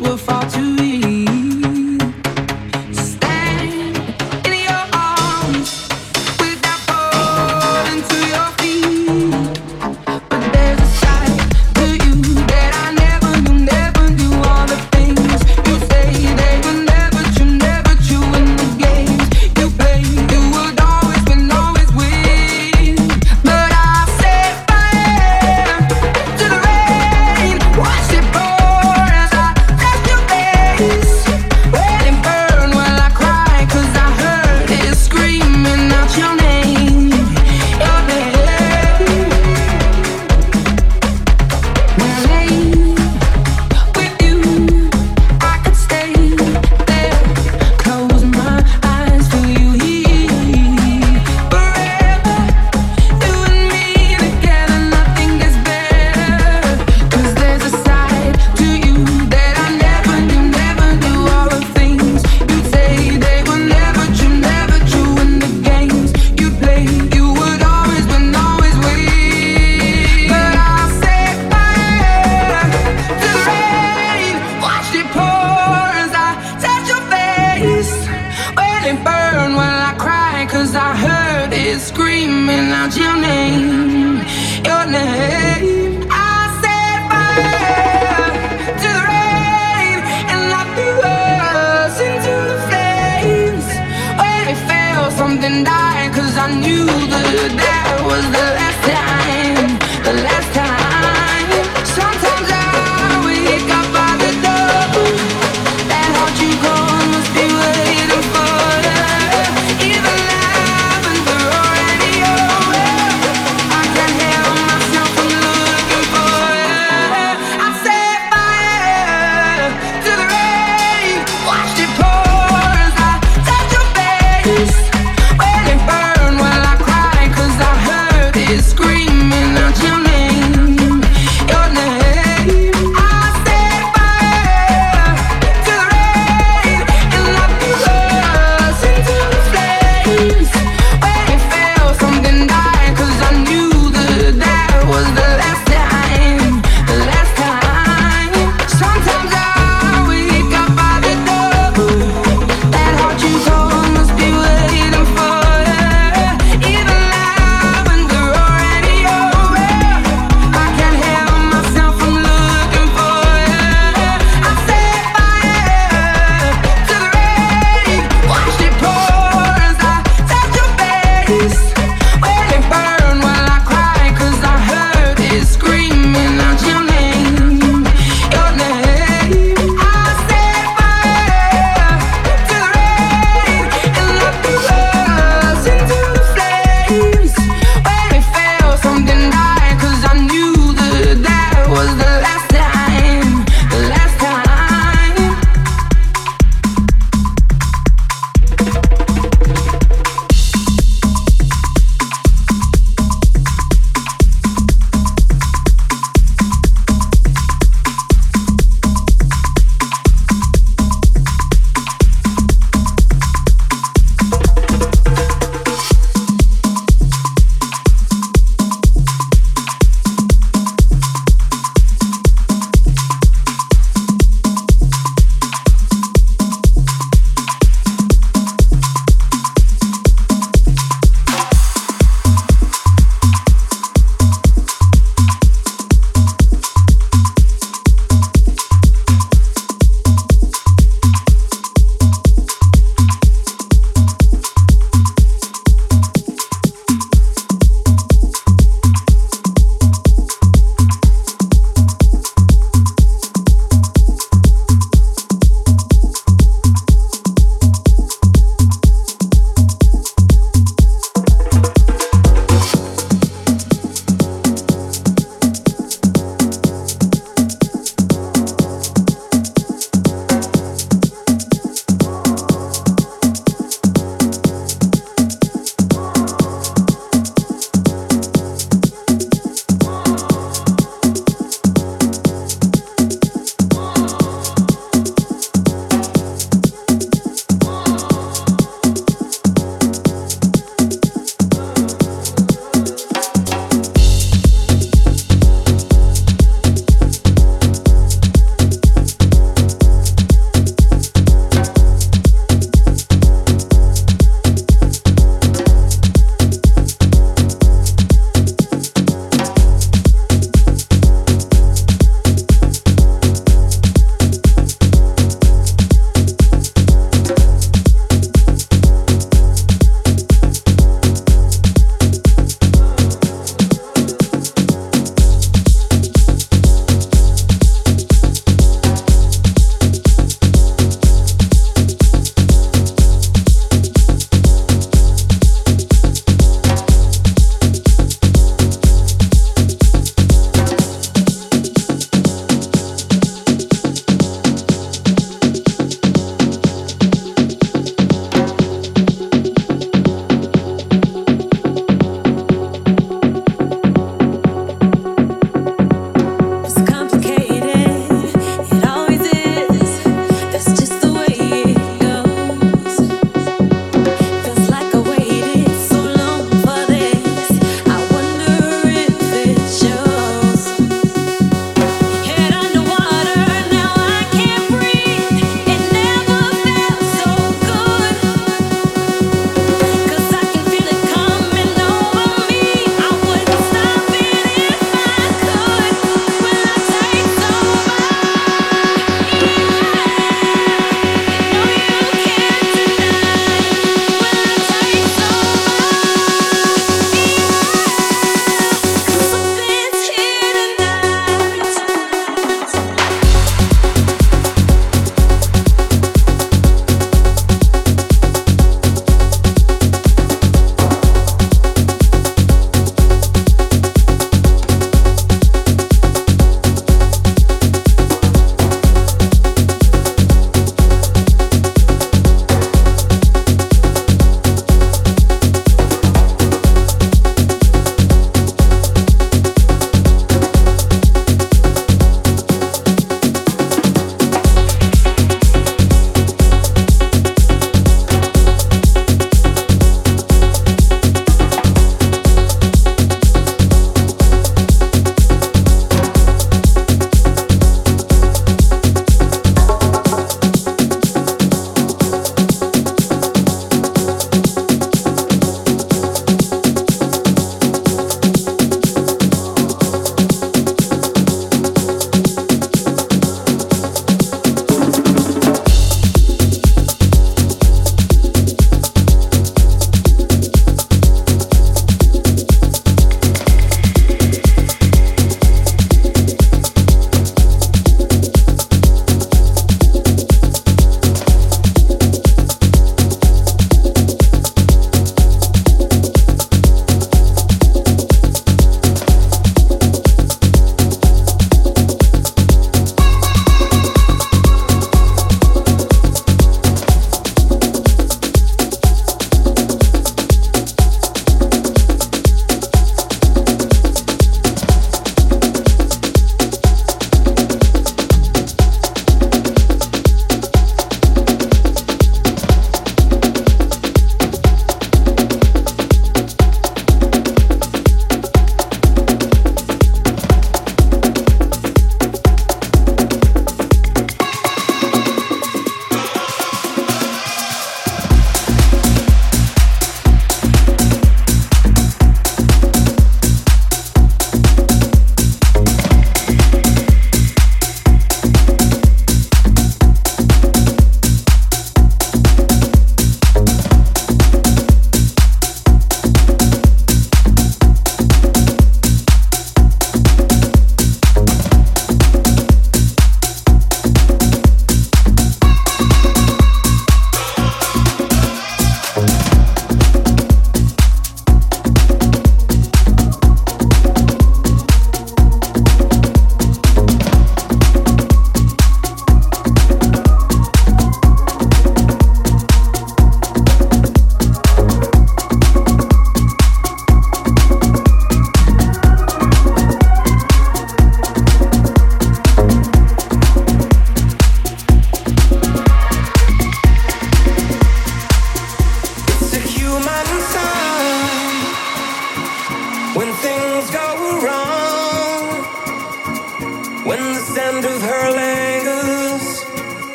were far too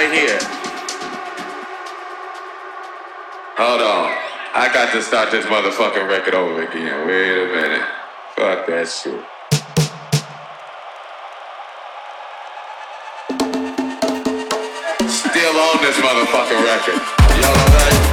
right here. Hold on. I got to start this motherfucking record over again. Wait a minute. Fuck that shit. Still on this motherfucking record. Y'all alright?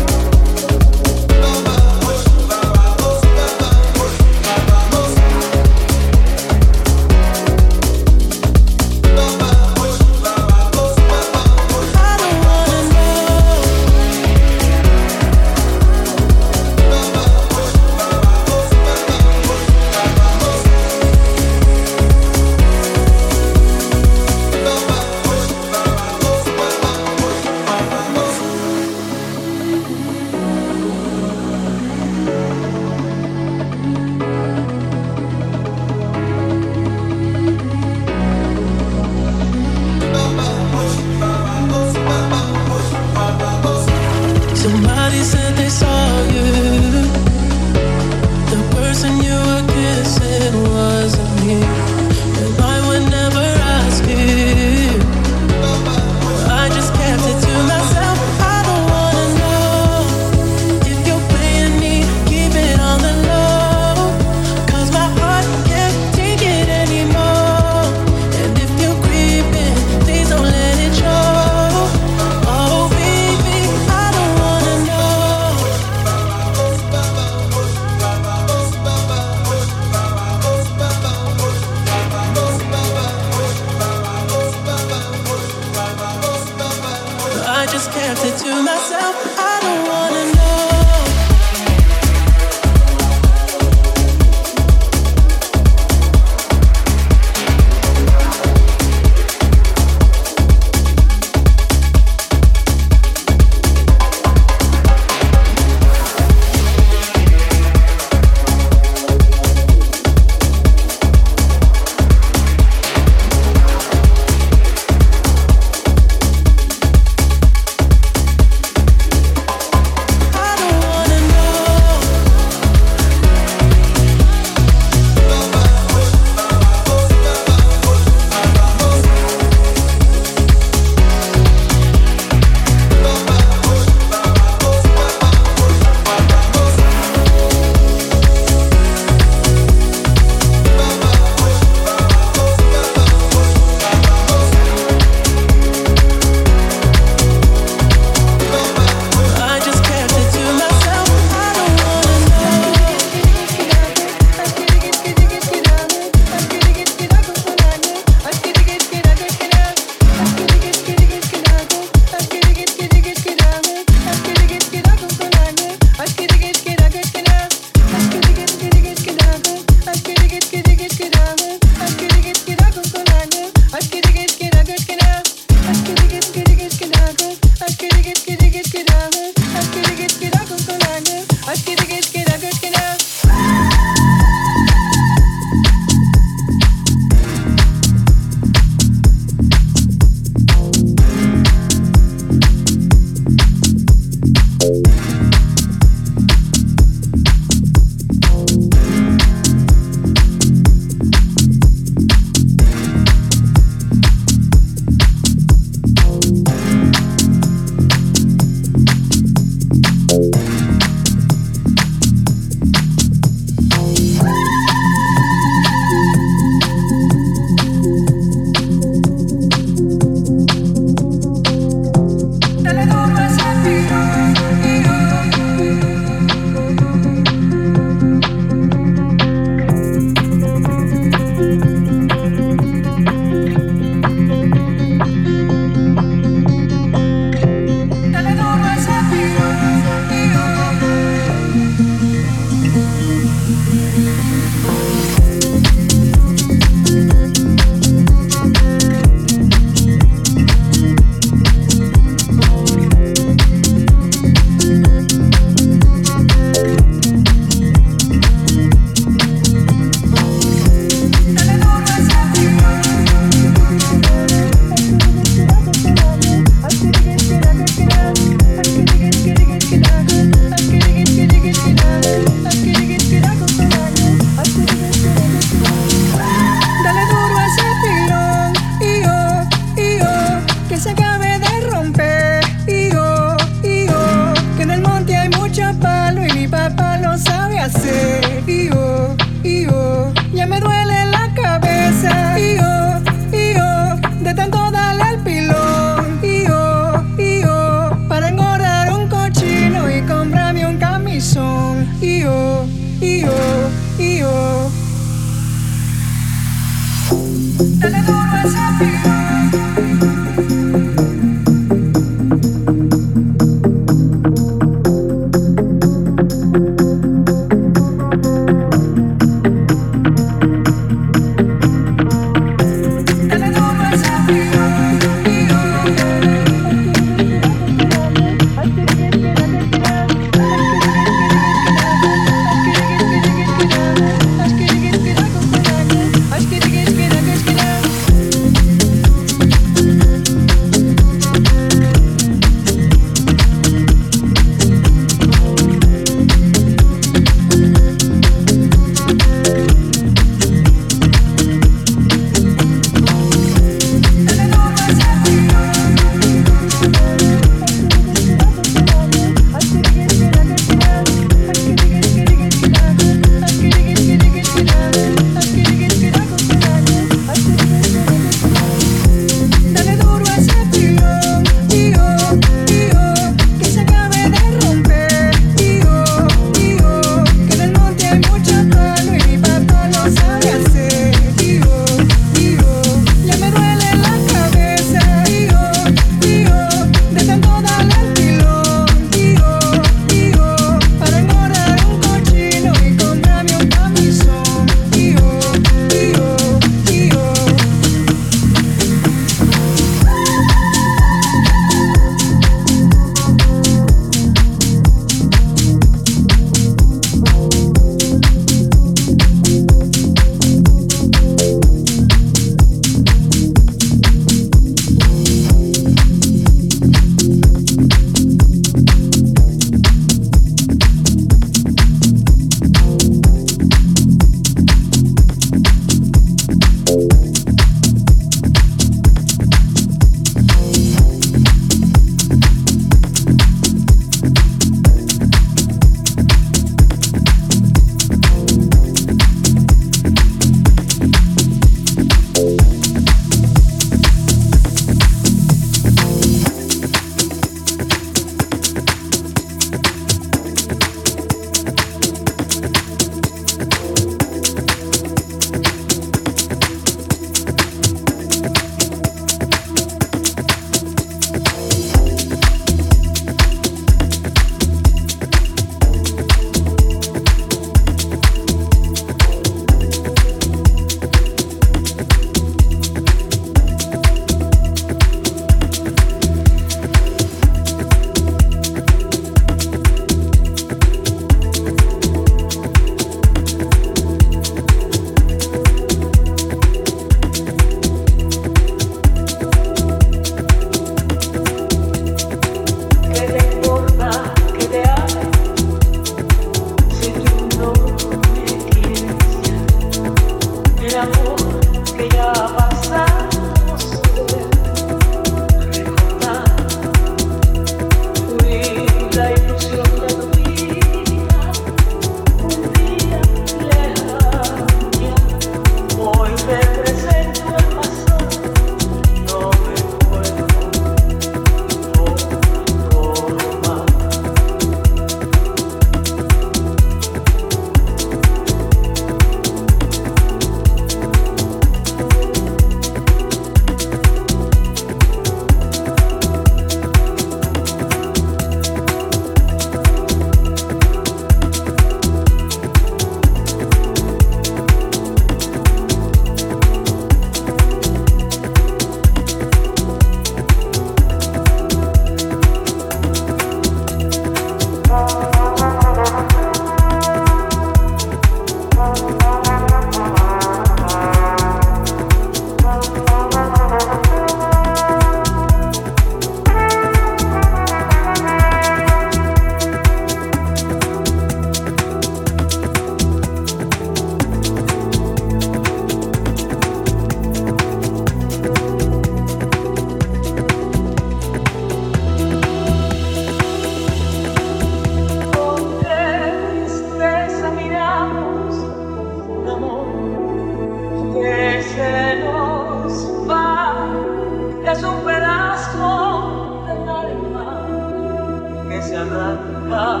que se arranca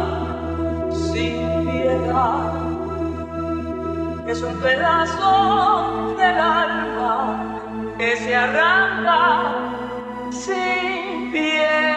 sin piedad. Es un pedazo del alma que se arranca sin piedad.